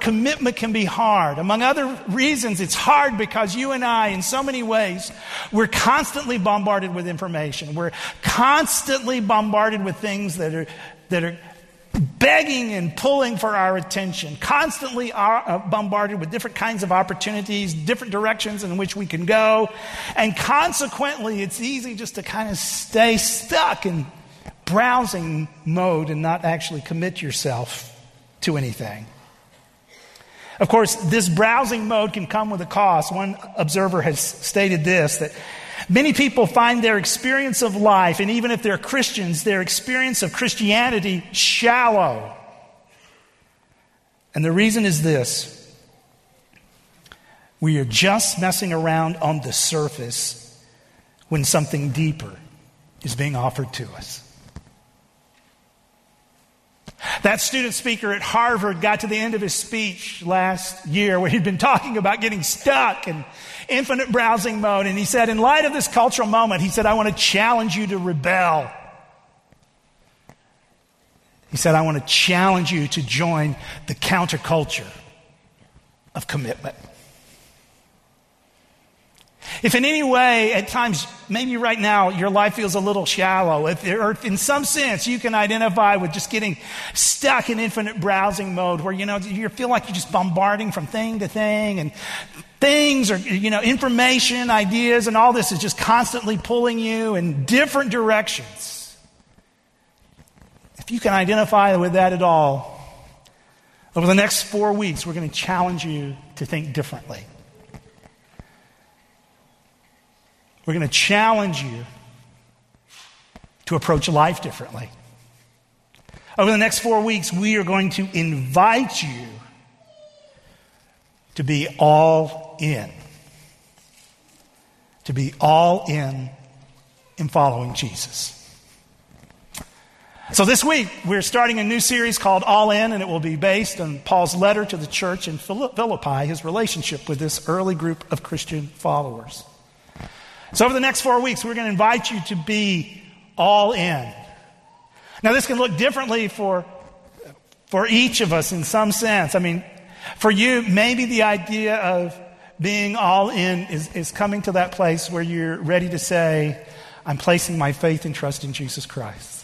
Commitment can be hard. Among other reasons, it's hard because you and I, in so many ways, we're constantly bombarded with information. We're constantly bombarded with things that are, that are begging and pulling for our attention, constantly are, uh, bombarded with different kinds of opportunities, different directions in which we can go. And consequently, it's easy just to kind of stay stuck in browsing mode and not actually commit yourself to anything. Of course, this browsing mode can come with a cost. One observer has stated this that many people find their experience of life, and even if they're Christians, their experience of Christianity shallow. And the reason is this we are just messing around on the surface when something deeper is being offered to us. That student speaker at Harvard got to the end of his speech last year where he'd been talking about getting stuck in infinite browsing mode. And he said, in light of this cultural moment, he said, I want to challenge you to rebel. He said, I want to challenge you to join the counterculture of commitment. If in any way, at times, maybe right now, your life feels a little shallow, if, or if in some sense you can identify with just getting stuck in infinite browsing mode where, you know, you feel like you're just bombarding from thing to thing and things or, you know, information, ideas, and all this is just constantly pulling you in different directions. If you can identify with that at all, over the next four weeks, we're going to challenge you to think differently. We're going to challenge you to approach life differently. Over the next four weeks, we are going to invite you to be all in. To be all in in following Jesus. So this week, we're starting a new series called All In, and it will be based on Paul's letter to the church in Philippi, his relationship with this early group of Christian followers. So, over the next four weeks, we're going to invite you to be all in. Now, this can look differently for, for each of us in some sense. I mean, for you, maybe the idea of being all in is, is coming to that place where you're ready to say, I'm placing my faith and trust in Jesus Christ.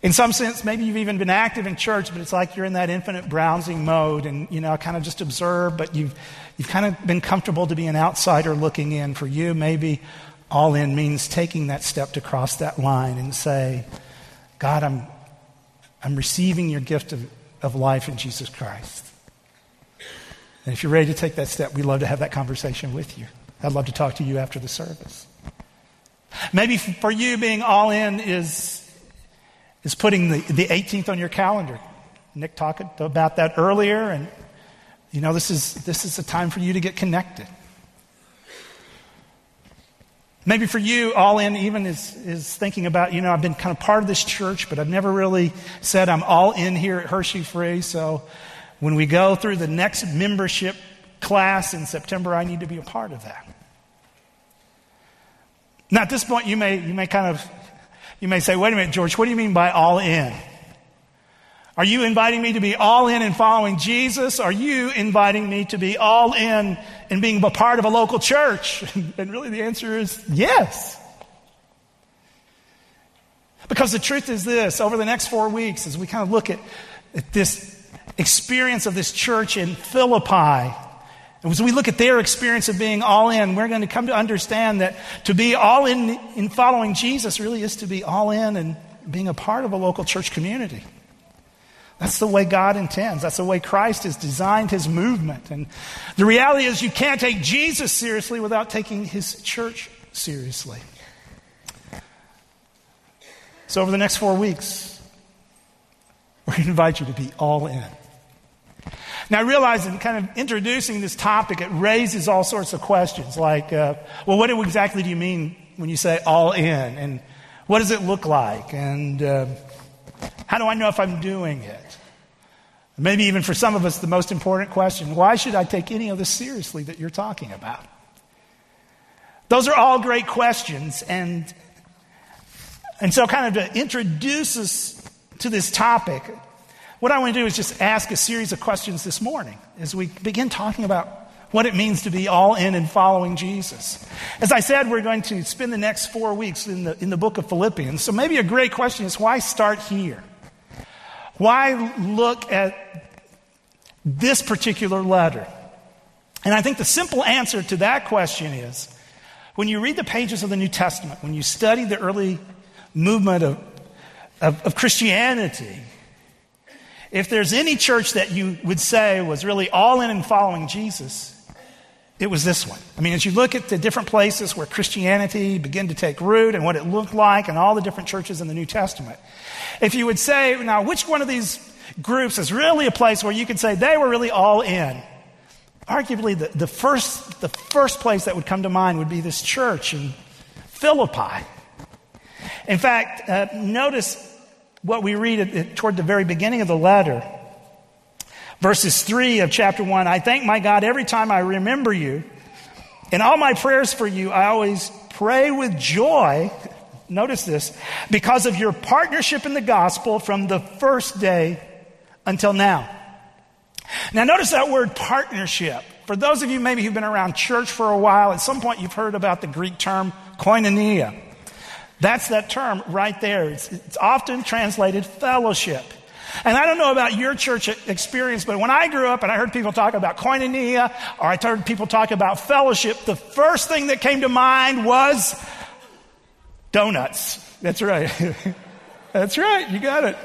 In some sense, maybe you've even been active in church, but it's like you're in that infinite browsing mode and, you know, kind of just observe, but you've, you've kind of been comfortable to be an outsider looking in. For you, maybe all in means taking that step to cross that line and say, God, I'm, I'm receiving your gift of, of life in Jesus Christ. And if you're ready to take that step, we'd love to have that conversation with you. I'd love to talk to you after the service. Maybe for you, being all in is is putting the, the 18th on your calendar. Nick talked about that earlier, and you know, this is, this is a time for you to get connected. Maybe for you, all in even is, is thinking about, you know, I've been kind of part of this church, but I've never really said I'm all in here at Hershey Free. So when we go through the next membership class in September, I need to be a part of that. Now, at this point, you may, you may kind of you may say, wait a minute, George, what do you mean by all in? Are you inviting me to be all in in following Jesus? Are you inviting me to be all in in being a part of a local church? And really the answer is yes. Because the truth is this over the next four weeks, as we kind of look at, at this experience of this church in Philippi, as we look at their experience of being all in, we're going to come to understand that to be all in in following Jesus really is to be all in and being a part of a local church community. That's the way God intends. That's the way Christ has designed his movement. And the reality is, you can't take Jesus seriously without taking his church seriously. So, over the next four weeks, we're going to invite you to be all in. Now, I realize in kind of introducing this topic, it raises all sorts of questions like, uh, well, what exactly do you mean when you say all in? And what does it look like? And uh, how do I know if I'm doing it? Maybe even for some of us, the most important question why should I take any of this seriously that you're talking about? Those are all great questions. And, and so, kind of to introduce us to this topic, What I want to do is just ask a series of questions this morning as we begin talking about what it means to be all in and following Jesus. As I said, we're going to spend the next four weeks in the, in the book of Philippians. So maybe a great question is why start here? Why look at this particular letter? And I think the simple answer to that question is when you read the pages of the New Testament, when you study the early movement of, of, of Christianity, if there's any church that you would say was really all in and following Jesus, it was this one. I mean, as you look at the different places where Christianity began to take root and what it looked like and all the different churches in the New Testament, if you would say, now, which one of these groups is really a place where you could say they were really all in? Arguably, the, the, first, the first place that would come to mind would be this church in Philippi. In fact, uh, notice what we read at, toward the very beginning of the letter. Verses 3 of chapter 1 I thank my God every time I remember you. In all my prayers for you, I always pray with joy. Notice this because of your partnership in the gospel from the first day until now. Now, notice that word partnership. For those of you maybe who've been around church for a while, at some point you've heard about the Greek term koinonia. That's that term right there. It's, it's often translated fellowship. And I don't know about your church experience, but when I grew up and I heard people talk about koinonia or I heard people talk about fellowship, the first thing that came to mind was donuts. That's right. That's right. You got it.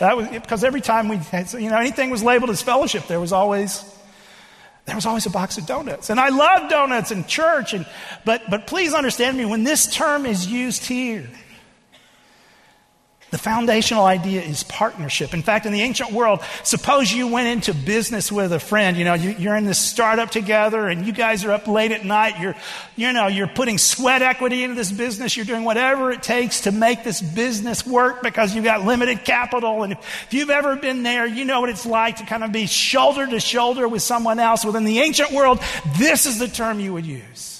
That was because every time we, you know, anything was labeled as fellowship, there was always there was always a box of donuts. And I love donuts in church. And, but, but please understand me, when this term is used here, the foundational idea is partnership. In fact, in the ancient world, suppose you went into business with a friend. You know, you, are in this startup together and you guys are up late at night. You're, you know, you're putting sweat equity into this business. You're doing whatever it takes to make this business work because you've got limited capital. And if you've ever been there, you know what it's like to kind of be shoulder to shoulder with someone else. Within the ancient world, this is the term you would use.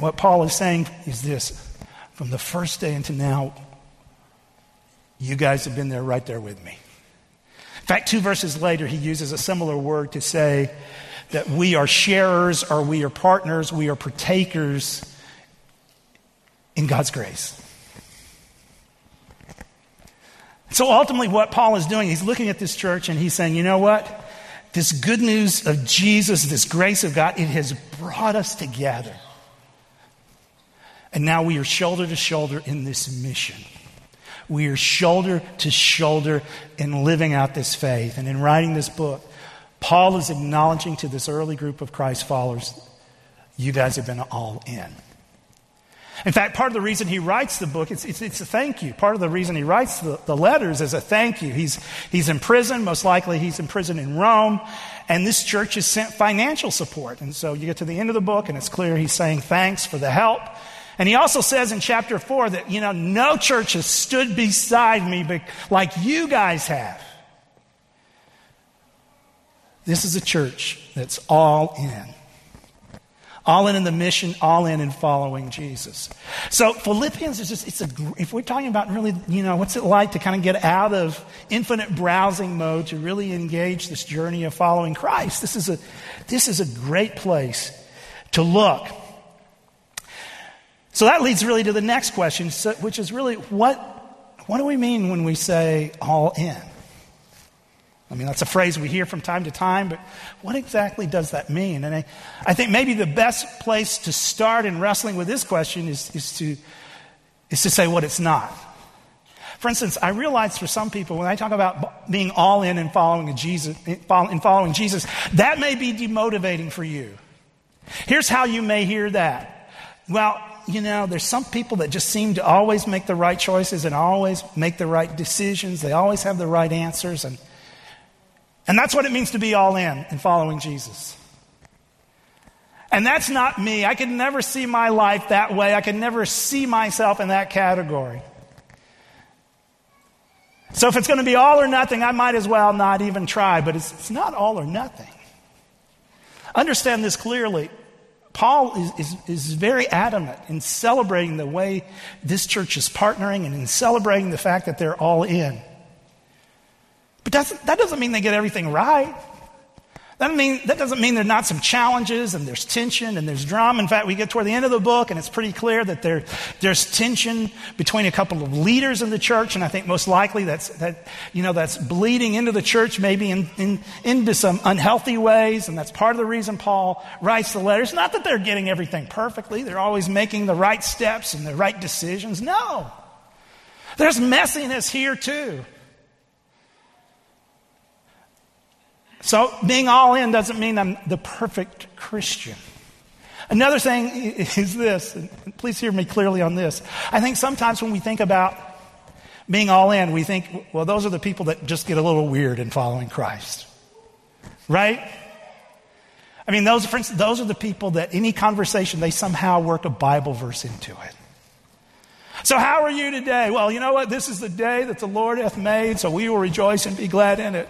What Paul is saying is this from the first day until now, you guys have been there right there with me. In fact, two verses later, he uses a similar word to say that we are sharers or we are partners, we are partakers in God's grace. So ultimately, what Paul is doing, he's looking at this church and he's saying, you know what? This good news of Jesus, this grace of God, it has brought us together. And now we are shoulder to shoulder in this mission. We are shoulder to shoulder in living out this faith. And in writing this book, Paul is acknowledging to this early group of Christ followers, you guys have been all in. In fact, part of the reason he writes the book, it's, it's, it's a thank you. Part of the reason he writes the, the letters is a thank you. He's, he's in prison. Most likely he's in prison in Rome. And this church has sent financial support. And so you get to the end of the book and it's clear he's saying thanks for the help. And he also says in chapter 4 that, you know, no church has stood beside me like you guys have. This is a church that's all in. All in in the mission, all in in following Jesus. So Philippians is just, it's a, if we're talking about really, you know, what's it like to kind of get out of infinite browsing mode to really engage this journey of following Christ, this is a, this is a great place to look. So that leads really to the next question, which is really what, what do we mean when we say all in? I mean, that's a phrase we hear from time to time, but what exactly does that mean? And I, I think maybe the best place to start in wrestling with this question is, is, to, is to say what it's not. For instance, I realize for some people, when I talk about being all in and following Jesus, in following Jesus, that may be demotivating for you. Here's how you may hear that. Well, you know, there's some people that just seem to always make the right choices and always make the right decisions. They always have the right answers. And, and that's what it means to be all in in following Jesus. And that's not me. I could never see my life that way. I could never see myself in that category. So if it's going to be all or nothing, I might as well not even try. But it's, it's not all or nothing. Understand this clearly. Paul is, is, is very adamant in celebrating the way this church is partnering and in celebrating the fact that they're all in. But that doesn't mean they get everything right. That, mean, that doesn't mean there's not some challenges and there's tension and there's drama. In fact, we get toward the end of the book and it's pretty clear that there, there's tension between a couple of leaders in the church, and I think most likely that's, that, you know, that's bleeding into the church maybe in, in, into some unhealthy ways, and that's part of the reason Paul writes the letters. Not that they're getting everything perfectly, they're always making the right steps and the right decisions. No. There's messiness here too. So being all in doesn't mean I'm the perfect Christian. Another thing is this, and please hear me clearly on this. I think sometimes when we think about being all in, we think, well, those are the people that just get a little weird in following Christ. Right? I mean, those, for instance, those are the people that any conversation, they somehow work a Bible verse into it. So, how are you today? Well, you know what? This is the day that the Lord hath made, so we will rejoice and be glad in it.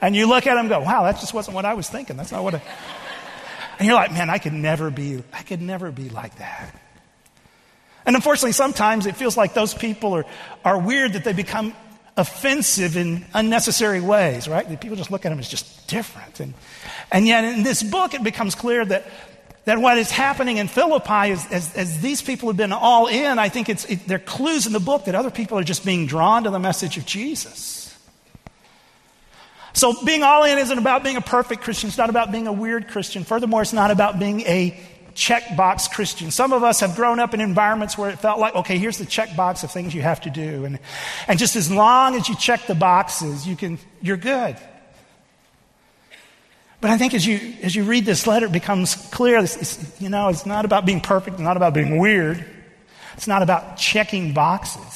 And you look at them and go, wow, that just wasn't what I was thinking. That's not what I. And you're like, man, I could never be, I could never be like that. And unfortunately, sometimes it feels like those people are, are weird that they become offensive in unnecessary ways, right? People just look at them as just different. And, and yet in this book, it becomes clear that, that what is happening in Philippi is, as, as these people have been all in, I think it's, it, there are clues in the book that other people are just being drawn to the message of Jesus. So being all in isn't about being a perfect Christian. It's not about being a weird Christian. Furthermore, it's not about being a checkbox Christian. Some of us have grown up in environments where it felt like, okay, here's the checkbox of things you have to do. And, and just as long as you check the boxes, you can, you're good. But I think as you, as you read this letter, it becomes clear, it's, it's, you know, it's not about being perfect, it's not about being weird. It's not about checking boxes.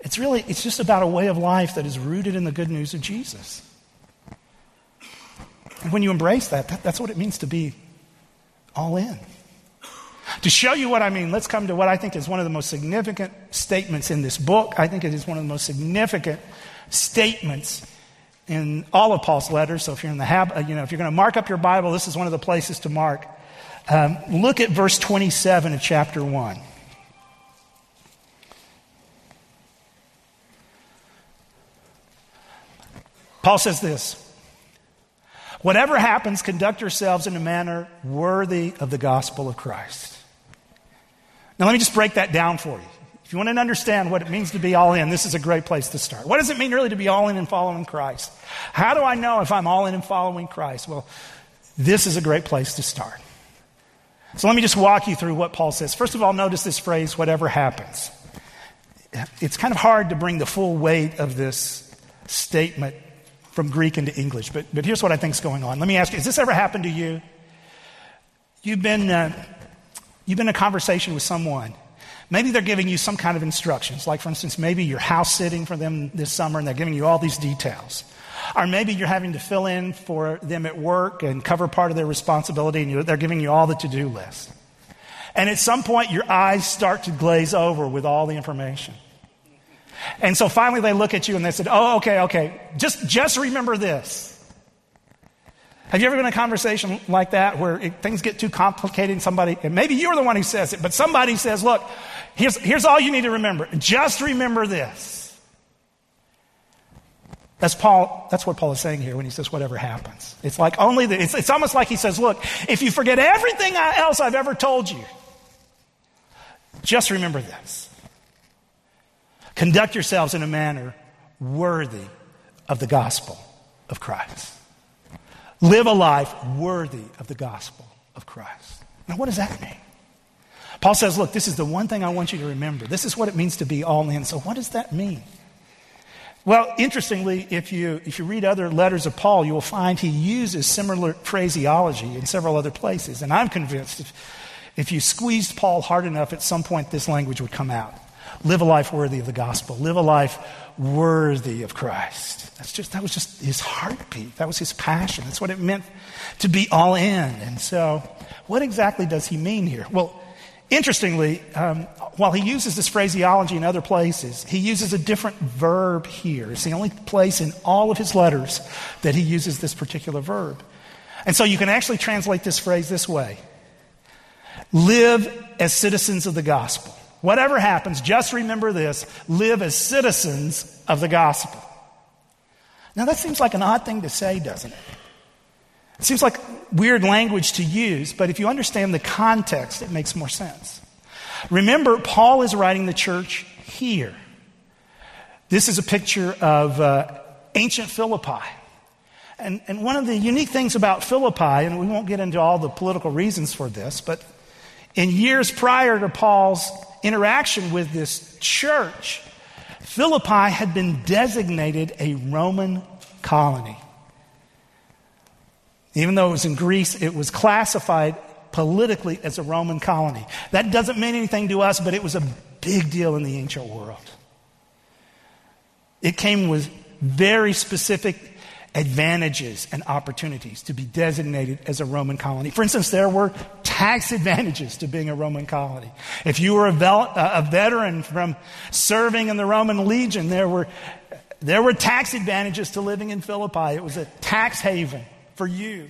It's really, it's just about a way of life that is rooted in the good news of Jesus. And when you embrace that, that that's what it means to be all in. To show you what I mean, let's come to what I think is one of the most significant statements in this book. I think it is one of the most significant statements in all of Paul's letters. So if you're in the habit, you know, if you're going to mark up your Bible, this is one of the places to mark. Um, look at verse 27 of chapter 1. Paul says this Whatever happens, conduct yourselves in a manner worthy of the gospel of Christ. Now, let me just break that down for you. If you want to understand what it means to be all in, this is a great place to start. What does it mean really to be all in and following Christ? How do I know if I'm all in and following Christ? Well, this is a great place to start. So let me just walk you through what Paul says. First of all, notice this phrase, whatever happens. It's kind of hard to bring the full weight of this statement from Greek into English. But, but here's what I think is going on. Let me ask you has this ever happened to you? You've been, uh, you've been in a conversation with someone. Maybe they're giving you some kind of instructions. Like, for instance, maybe you're house sitting for them this summer and they're giving you all these details. Or maybe you're having to fill in for them at work and cover part of their responsibility and they're giving you all the to do list. And at some point, your eyes start to glaze over with all the information. And so finally they look at you and they said, Oh, okay, okay, just, just remember this. Have you ever been in a conversation like that where it, things get too complicated and somebody, and maybe you're the one who says it, but somebody says, Look, here's, here's all you need to remember. Just remember this. That's Paul, that's what Paul is saying here when he says whatever happens. It's like only the, it's, it's almost like he says, look, if you forget everything else I've ever told you, just remember this. Conduct yourselves in a manner worthy of the gospel of Christ. Live a life worthy of the gospel of Christ. Now, what does that mean? Paul says, Look, this is the one thing I want you to remember. This is what it means to be all in. So, what does that mean? Well, interestingly, if you, if you read other letters of Paul, you will find he uses similar phraseology in several other places. And I'm convinced if, if you squeezed Paul hard enough, at some point this language would come out. Live a life worthy of the gospel. Live a life worthy of Christ. That's just, that was just his heartbeat. That was his passion. That's what it meant to be all in. And so, what exactly does he mean here? Well, interestingly, um, while he uses this phraseology in other places, he uses a different verb here. It's the only place in all of his letters that he uses this particular verb. And so you can actually translate this phrase this way live as citizens of the gospel. Whatever happens, just remember this live as citizens of the gospel. Now, that seems like an odd thing to say, doesn't it? It seems like weird language to use, but if you understand the context, it makes more sense. Remember, Paul is writing the church here. This is a picture of uh, ancient Philippi. And, and one of the unique things about Philippi, and we won't get into all the political reasons for this, but in years prior to Paul's interaction with this church, Philippi had been designated a Roman colony. Even though it was in Greece, it was classified politically as a Roman colony. That doesn't mean anything to us, but it was a big deal in the ancient world. It came with very specific advantages and opportunities to be designated as a Roman colony. For instance, there were tax advantages to being a Roman colony. If you were a, vel- uh, a veteran from serving in the Roman legion, there were, there were tax advantages to living in Philippi. It was a tax haven for you.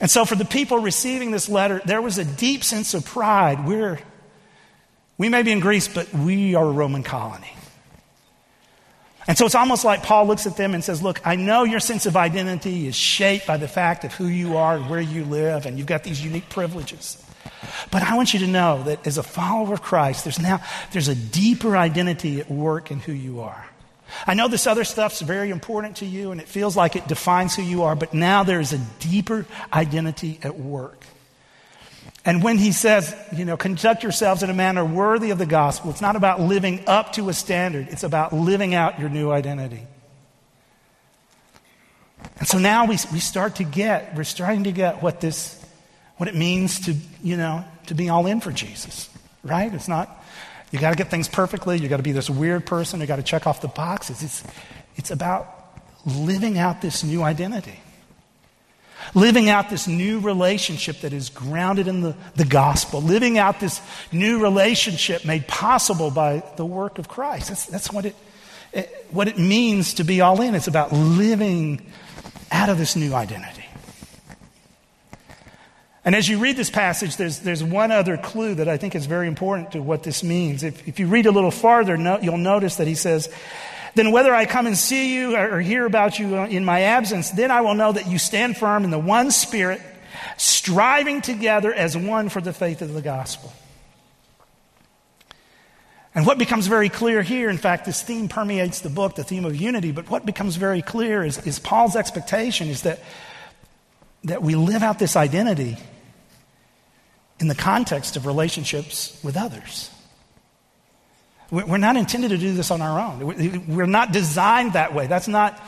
And so, for the people receiving this letter, there was a deep sense of pride. We're, we may be in Greece, but we are a Roman colony. And so it's almost like Paul looks at them and says, Look, I know your sense of identity is shaped by the fact of who you are and where you live, and you've got these unique privileges. But I want you to know that as a follower of Christ, there's now there's a deeper identity at work in who you are. I know this other stuff's very important to you and it feels like it defines who you are, but now there's a deeper identity at work. And when he says, you know, conduct yourselves in a manner worthy of the gospel, it's not about living up to a standard, it's about living out your new identity. And so now we, we start to get, we're starting to get what this, what it means to, you know, to be all in for Jesus, right? It's not, you got to get things perfectly, you got to be this weird person, you got to check off the boxes. It's, it's about living out this new identity. Living out this new relationship that is grounded in the, the gospel. Living out this new relationship made possible by the work of Christ. That's, that's what, it, it, what it means to be all in. It's about living out of this new identity. And as you read this passage, there's, there's one other clue that I think is very important to what this means. If, if you read a little farther, no, you'll notice that he says, then whether I come and see you or hear about you uh, in my absence, then I will know that you stand firm in the one spirit, striving together as one for the faith of the gospel. And what becomes very clear here, in fact, this theme permeates the book, the theme of unity, but what becomes very clear is, is Paul's expectation is that, that we live out this identity in the context of relationships with others. We're not intended to do this on our own. We're not designed that way. That's not,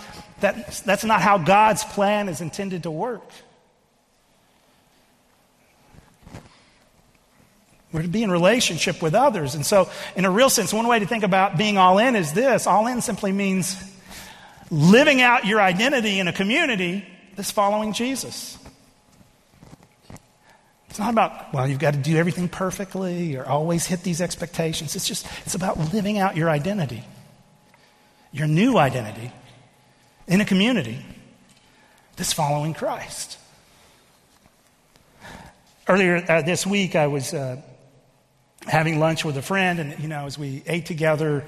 that, that's not how God's plan is intended to work. We're to be in relationship with others. And so, in a real sense, one way to think about being all in is this all in simply means living out your identity in a community that's following Jesus. It's not about, well, you've got to do everything perfectly or always hit these expectations. It's just, it's about living out your identity, your new identity in a community that's following Christ. Earlier uh, this week, I was uh, having lunch with a friend, and, you know, as we ate together,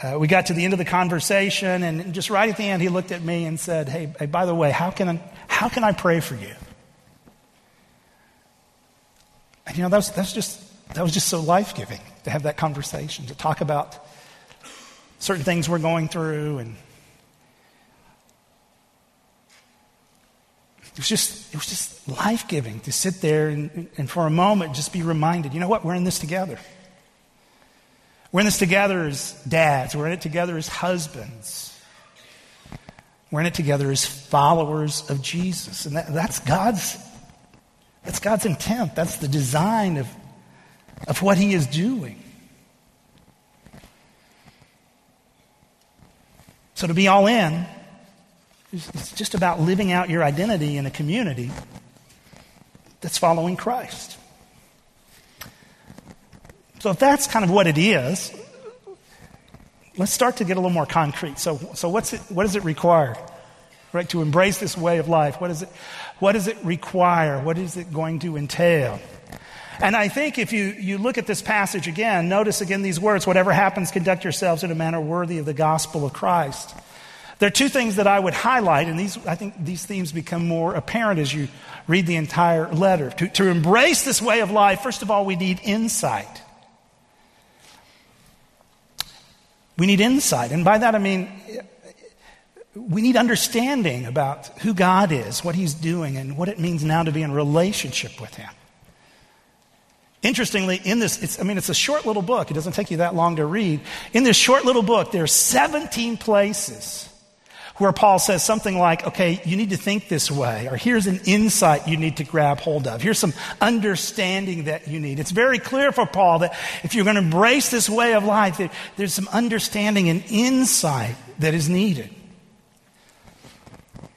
uh, we got to the end of the conversation, and just right at the end, he looked at me and said, Hey, hey by the way, how can, I, how can I pray for you? And you know, that was, just that was just so life giving to have that conversation, to talk about certain things we're going through and it was just it was just life giving to sit there and, and for a moment just be reminded, you know what, we're in this together. We're in this together as dads, we're in it together as husbands. We're in it together as followers of Jesus. And that, that's God's that's God's intent. That's the design of, of what He is doing. So to be all in, it's just about living out your identity in a community that's following Christ. So if that's kind of what it is, let's start to get a little more concrete. So, so what's it, what does it require? right? To embrace this way of life. What, is it, what does it require? What is it going to entail? And I think if you, you look at this passage again, notice again these words whatever happens, conduct yourselves in a manner worthy of the gospel of Christ. There are two things that I would highlight, and these, I think these themes become more apparent as you read the entire letter. To, to embrace this way of life, first of all, we need insight. We need insight. And by that I mean, we need understanding about who God is, what He's doing, and what it means now to be in relationship with Him. Interestingly, in this, I mean, it's a short little book. It doesn't take you that long to read. In this short little book, there are 17 places where Paul says something like, okay, you need to think this way, or here's an insight you need to grab hold of. Here's some understanding that you need. It's very clear for Paul that if you're going to embrace this way of life, there's some understanding and insight that is needed.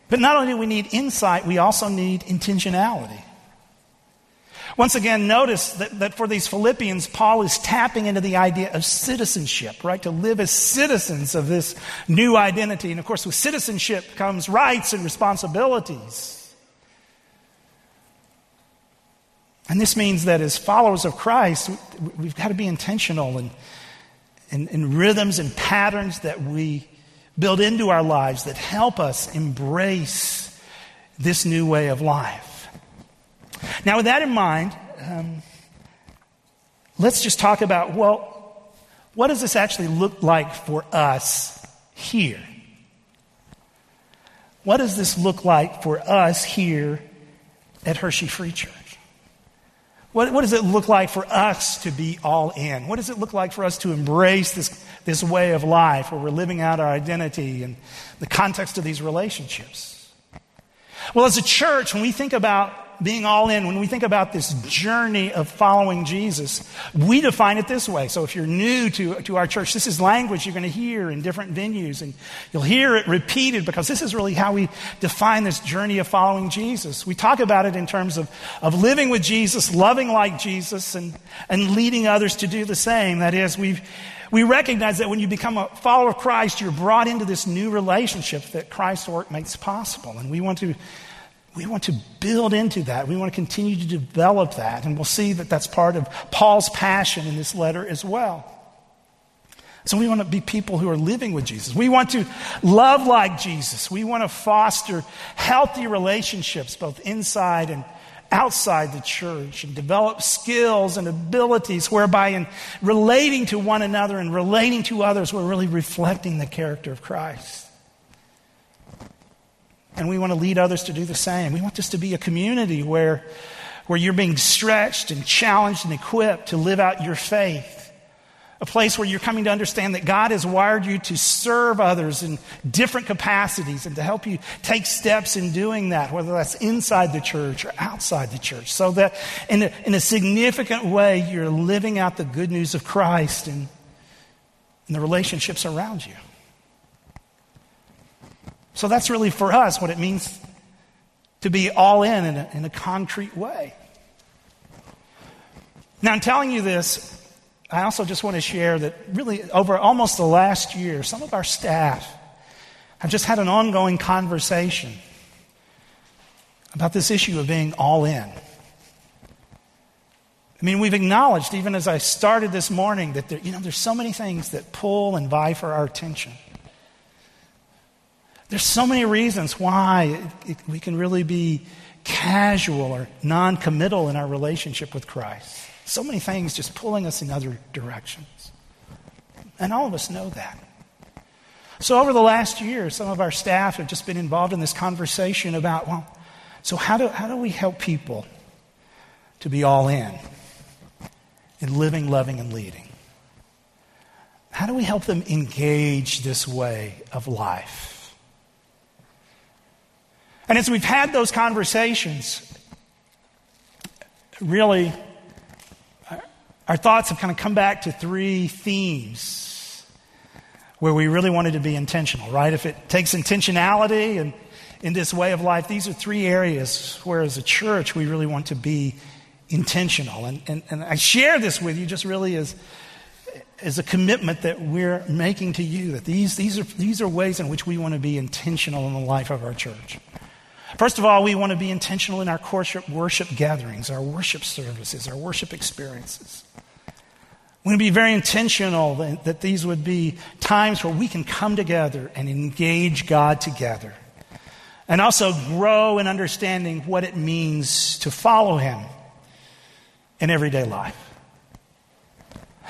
But not only do we need insight, we also need intentionality. Once again, notice that, that for these Philippians, Paul is tapping into the idea of citizenship, right? To live as citizens of this new identity. And of course, with citizenship comes rights and responsibilities. And this means that as followers of Christ, we've got to be intentional in, in, in rhythms and patterns that we build into our lives that help us embrace this new way of life. Now, with that in mind, um, let's just talk about well, what does this actually look like for us here? What does this look like for us here at Hershey Free Church? What, what, does it look like for us to be all in? What does it look like for us to embrace this, this way of life where we're living out our identity and the context of these relationships? Well, as a church, when we think about being all in, when we think about this journey of following Jesus, we define it this way. So if you're new to, to our church, this is language you're going to hear in different venues, and you'll hear it repeated because this is really how we define this journey of following Jesus. We talk about it in terms of, of living with Jesus, loving like Jesus, and, and leading others to do the same. That is, we we recognize that when you become a follower of Christ, you're brought into this new relationship that Christ's work makes possible. And we want to we want to build into that. We want to continue to develop that. And we'll see that that's part of Paul's passion in this letter as well. So we want to be people who are living with Jesus. We want to love like Jesus. We want to foster healthy relationships, both inside and outside the church, and develop skills and abilities whereby, in relating to one another and relating to others, we're really reflecting the character of Christ. And we want to lead others to do the same. We want this to be a community where, where you're being stretched and challenged and equipped to live out your faith. A place where you're coming to understand that God has wired you to serve others in different capacities and to help you take steps in doing that, whether that's inside the church or outside the church, so that in a, in a significant way you're living out the good news of Christ and, and the relationships around you. So that's really for us what it means to be all in in a, in a concrete way. Now, in telling you this, I also just want to share that really over almost the last year, some of our staff have just had an ongoing conversation about this issue of being all in. I mean, we've acknowledged, even as I started this morning, that there, you know, there's so many things that pull and vie for our attention. There's so many reasons why it, it, we can really be casual or non committal in our relationship with Christ. So many things just pulling us in other directions. And all of us know that. So, over the last year, some of our staff have just been involved in this conversation about, well, so how do, how do we help people to be all in, in living, loving, and leading? How do we help them engage this way of life? And as we've had those conversations, really, our thoughts have kind of come back to three themes where we really wanted to be intentional, right? If it takes intentionality and in this way of life, these are three areas where, as a church, we really want to be intentional. And, and, and I share this with you just really as, is a commitment that we're making to you that these, these, are, these are ways in which we want to be intentional in the life of our church. First of all, we want to be intentional in our worship, worship gatherings, our worship services, our worship experiences. We want to be very intentional that, that these would be times where we can come together and engage God together. And also grow in understanding what it means to follow Him in everyday life.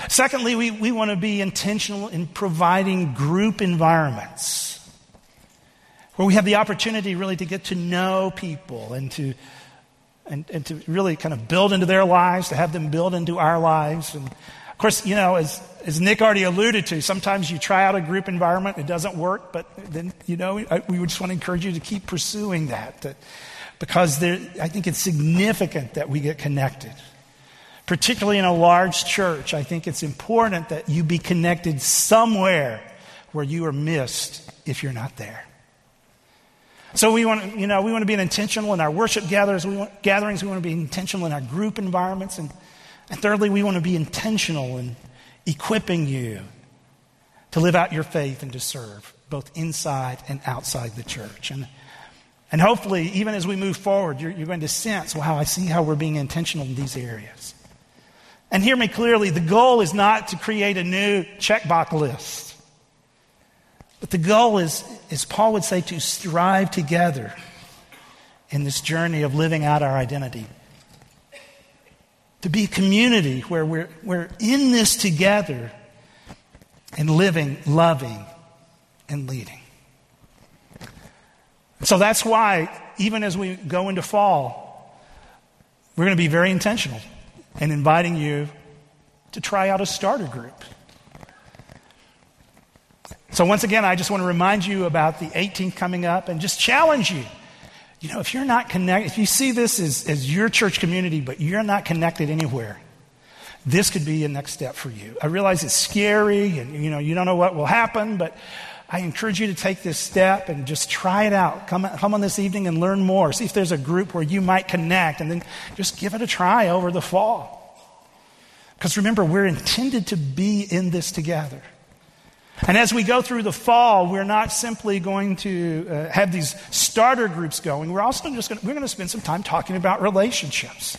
Secondly, we, we want to be intentional in providing group environments where we have the opportunity really to get to know people and to, and, and to really kind of build into their lives, to have them build into our lives. And of course, you know, as, as Nick already alluded to, sometimes you try out a group environment, it doesn't work, but then, you know, I, we just want to encourage you to keep pursuing that to, because there, I think it's significant that we get connected particularly in a large church, I think it's important that you be connected somewhere where you are missed if you're not there. So we want to, you know, we want to be intentional in our worship gatherings. We want, gatherings. We want to be intentional in our group environments, and, and thirdly, we want to be intentional in equipping you to live out your faith and to serve both inside and outside the church. And and hopefully, even as we move forward, you're, you're going to sense, wow, I see how we're being intentional in these areas. And hear me clearly the goal is not to create a new checkbox list. But the goal is, as Paul would say, to strive together in this journey of living out our identity. To be a community where we're, we're in this together and living, loving, and leading. So that's why, even as we go into fall, we're going to be very intentional in inviting you to try out a starter group. So, once again, I just want to remind you about the 18th coming up and just challenge you. You know, if you're not connected, if you see this as, as your church community, but you're not connected anywhere, this could be a next step for you. I realize it's scary and, you know, you don't know what will happen, but I encourage you to take this step and just try it out. Come, come on this evening and learn more. See if there's a group where you might connect, and then just give it a try over the fall. Because remember, we're intended to be in this together. And as we go through the fall, we're not simply going to uh, have these starter groups going. We're also just going to, we're going to spend some time talking about relationships.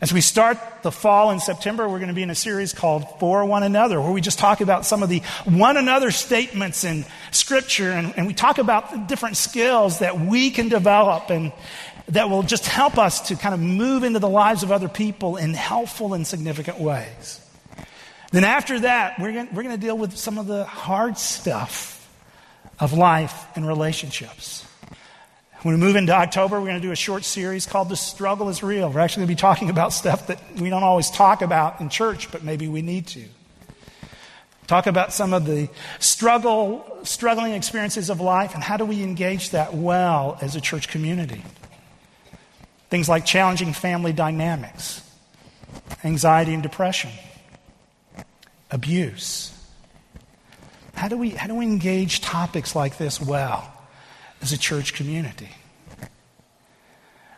As we start the fall in September, we're going to be in a series called For One Another, where we just talk about some of the one another statements in Scripture, and, and we talk about the different skills that we can develop and that will just help us to kind of move into the lives of other people in helpful and significant ways. Then after that, we're going, we're to deal with some of the hard stuff of life and relationships. When we move into October, we're going to do a short series called The Struggle is Real. We're actually going to be talking about stuff that we don't always talk about in church, but maybe we need to. Talk about some of the struggle, struggling experiences of life and how do we engage that well as a church community. Things like challenging family dynamics, anxiety and depression, abuse. How do we, how do we engage topics like this well? as a church community.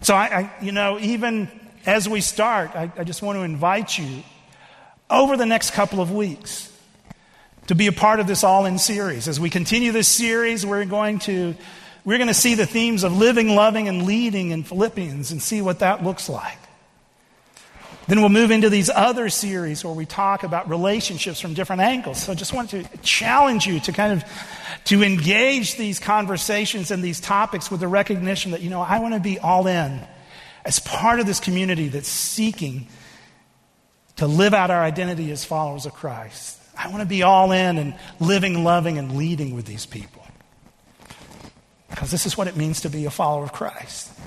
So, I, I you know, even as we start, I, I just want to invite you over the next couple of weeks to be a part of this all in series. As we continue this series, we're going to we're going to see the themes of living, loving, and leading in Philippians and see what that looks like. Then we'll move into these other series where we talk about relationships from different angles. So I just want to challenge you to kind of to engage these conversations and these topics with the recognition that, you know, I want to be all in as part of this community that's seeking to live out our identity as followers of Christ. I want to be all in and living, loving, and leading with these people. Because this is what it means to be a follower of Christ.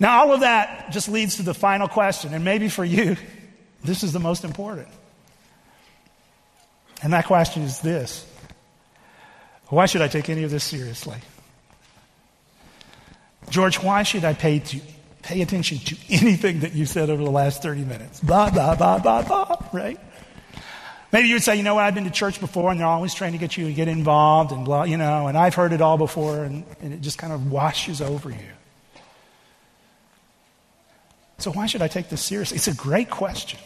Now, all of that just leads to the final question, and maybe for you, this is the most important. And that question is this Why should I take any of this seriously? George, why should I pay, to, pay attention to anything that you said over the last 30 minutes? Blah, blah, blah, blah, blah, right? Maybe you would say, you know what, I've been to church before and they're always trying to get you to get involved and blah, you know, and I've heard it all before and, and it just kind of washes over you. So, why should I take this seriously? It's a great question.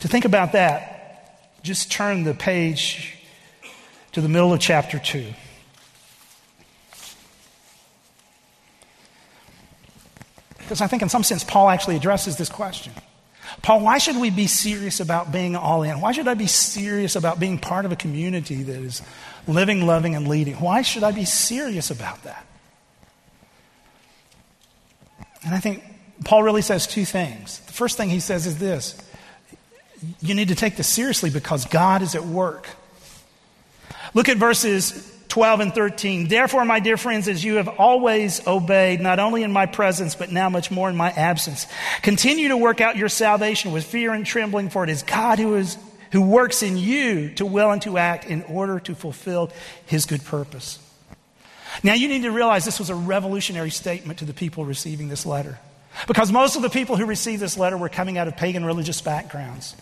To think about that, just turn the page to the middle of chapter 2. Because I think, in some sense, Paul actually addresses this question. Paul, why should we be serious about being all in? Why should I be serious about being part of a community that is living, loving, and leading? Why should I be serious about that? And I think Paul really says two things. The first thing he says is this you need to take this seriously because God is at work. Look at verses 12 and 13. Therefore, my dear friends, as you have always obeyed, not only in my presence, but now much more in my absence, continue to work out your salvation with fear and trembling, for it is God who is who works in you to will and to act in order to fulfill his good purpose. Now, you need to realize this was a revolutionary statement to the people receiving this letter. Because most of the people who received this letter were coming out of pagan religious backgrounds.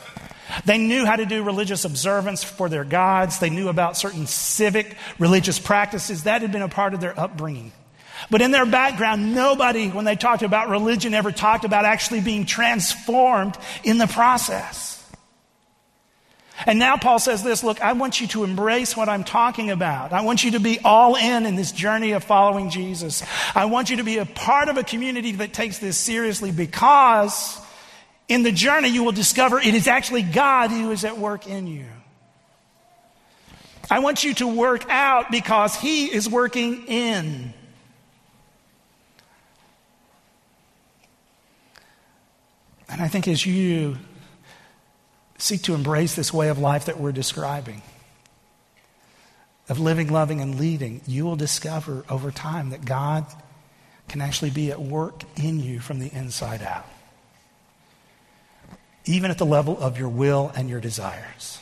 They knew how to do religious observance for their gods. They knew about certain civic religious practices. That had been a part of their upbringing. But in their background, nobody, when they talked about religion, ever talked about actually being transformed in the process. And now Paul says this look, I want you to embrace what I'm talking about. I want you to be all in in this journey of following Jesus. I want you to be a part of a community that takes this seriously because in the journey you will discover it is actually God who is at work in you. I want you to work out because He is working in. And I think as you seek to embrace this way of life that we're describing, of living, loving, and leading, you will discover over time that God can actually be at work in you from the inside out, even at the level of your will and your desires.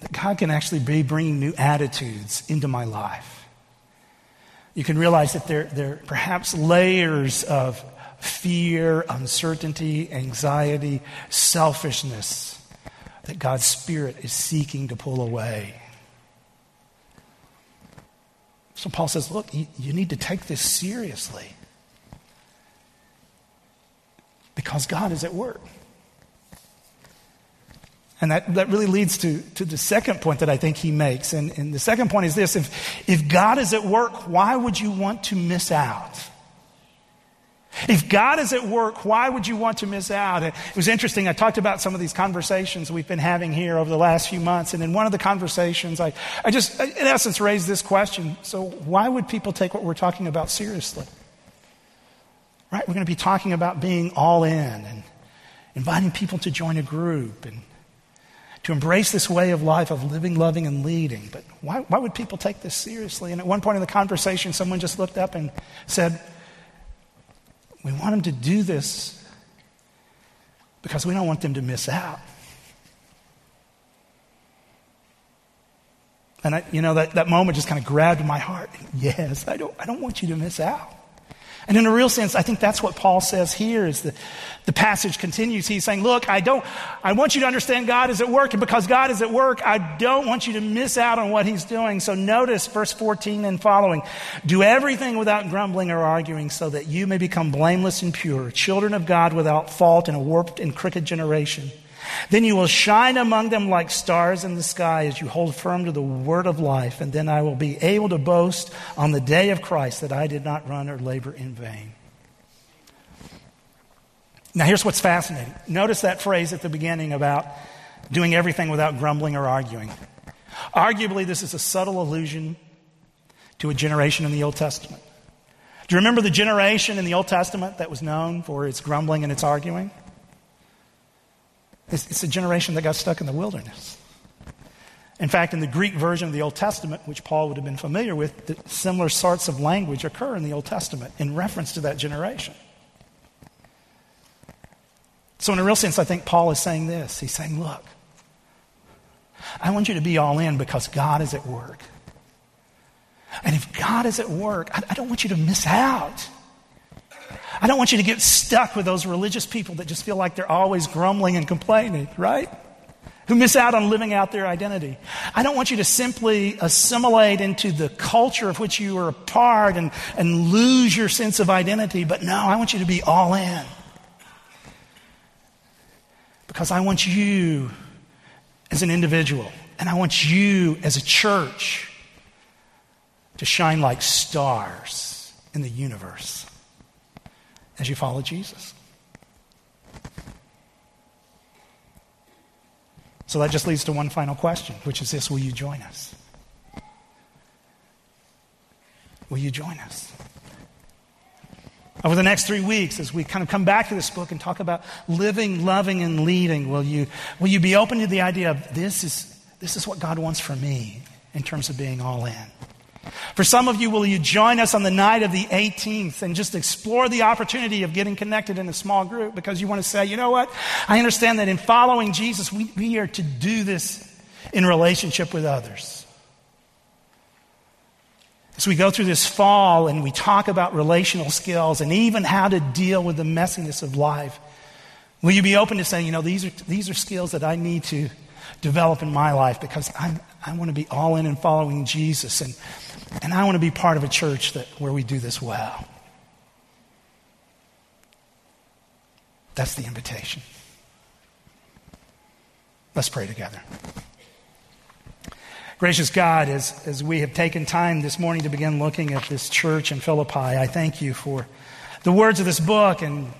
That God can actually be bringing new attitudes into my life. You can realize that there, there are perhaps layers of fear, uncertainty, anxiety, selfishness that God's Spirit is seeking to pull away. So Paul says, look, you, need to take this seriously because God is at work. And that, that really leads to, to the second point that I think he makes. And, and the second point is this if, if God is at work, why would you want to miss out? If God is at work, why would you want to miss out? It was interesting. I talked about some of these conversations we've been having here over the last few months. And in one of the conversations, I, I just, in essence, raised this question. So, why would people take what we're talking about seriously? Right? We're going to be talking about being all in and inviting people to join a group and to embrace this way of life of living, loving, and leading. But why, why would people take this seriously? And at one point in the conversation, someone just looked up and said, we want them to do this because we don't want them to miss out. And I, you know, that, that moment just kind of grabbed my heart. Yes, I don't, I don't want you to miss out. And in a real sense, I think that's what Paul says here is the, the passage continues. He's saying, look, I don't, I want you to understand God is at work. And because God is at work, I don't want you to miss out on what he's doing. So notice verse 14 and following. Do everything without grumbling or arguing so that you may become blameless and pure, children of God without fault in a warped and crooked generation then you will shine among them like stars in the sky as you hold firm to the word of life. And then I will be able to boast on the day of Christ that I did not run or labor in vain. Now, here's what's fascinating. Notice that phrase at the beginning about doing everything without grumbling or arguing. Arguably, this is a subtle allusion to a generation in the Old Testament. Do you remember the generation in the Old Testament that was known for its grumbling and its arguing? It's, it's a generation that got stuck in the wilderness. In fact, in the Greek version of the Old Testament, which Paul would have been familiar with, similar sorts of language occur in the Old Testament in reference to that generation. So, in a real sense, I think Paul is saying this. He's saying, Look, I want you to be all in because God is at work. And if God is at work, I, I don't want you to miss out. I don't want you to get stuck with those religious people that just feel like they're always grumbling and complaining, right? Who miss out on living out their identity. I don't want you to simply assimilate into the culture of which you are a part and, and lose your sense of identity, but no, I want you to be all in. Because I want you as an individual, and I want you as a church to shine like stars in the universe as you follow Jesus. So that just leads to one final question, which is this Will you join us? Will you join us? Over the next three weeks, as we kind of come back to this book and talk about living, loving, and leading, will you, will you be open to the idea of this is, this is what God wants for me in terms of being all in? For some of you, will you join us on the night of the 18th and just explore the opportunity of getting connected in a small group because you want to say, you know what? I understand that in following Jesus, we, we are to do this in relationship with others. As we go through this fall and we talk about relational skills and even how to deal with the messiness of life, will you be open to saying, you know, these are, these are skills that I need to develop in my life because I'm, I want to be all in and following Jesus. And and I want to be part of a church that, where we do this well. That's the invitation. Let's pray together. Gracious God, as, as we have taken time this morning to begin looking at this church in Philippi, I thank you for the words of this book and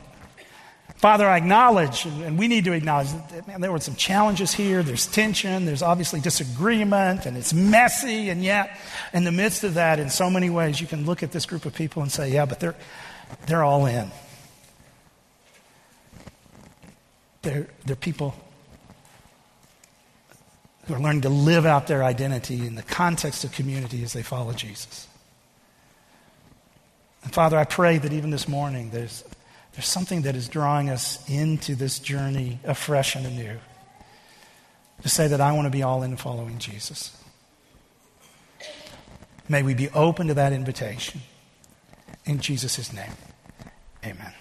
Father, I acknowledge, and we need to acknowledge, that man, there were some challenges here. There's tension. There's obviously disagreement, and it's messy. And yet, in the midst of that, in so many ways, you can look at this group of people and say, yeah, but they're, they're all in. They're, they're people who are learning to live out their identity in the context of community as they follow Jesus. And Father, I pray that even this morning there's there's something that is drawing us into this journey afresh and anew. To say that I want to be all in following Jesus. May we be open to that invitation. In Jesus' name, amen.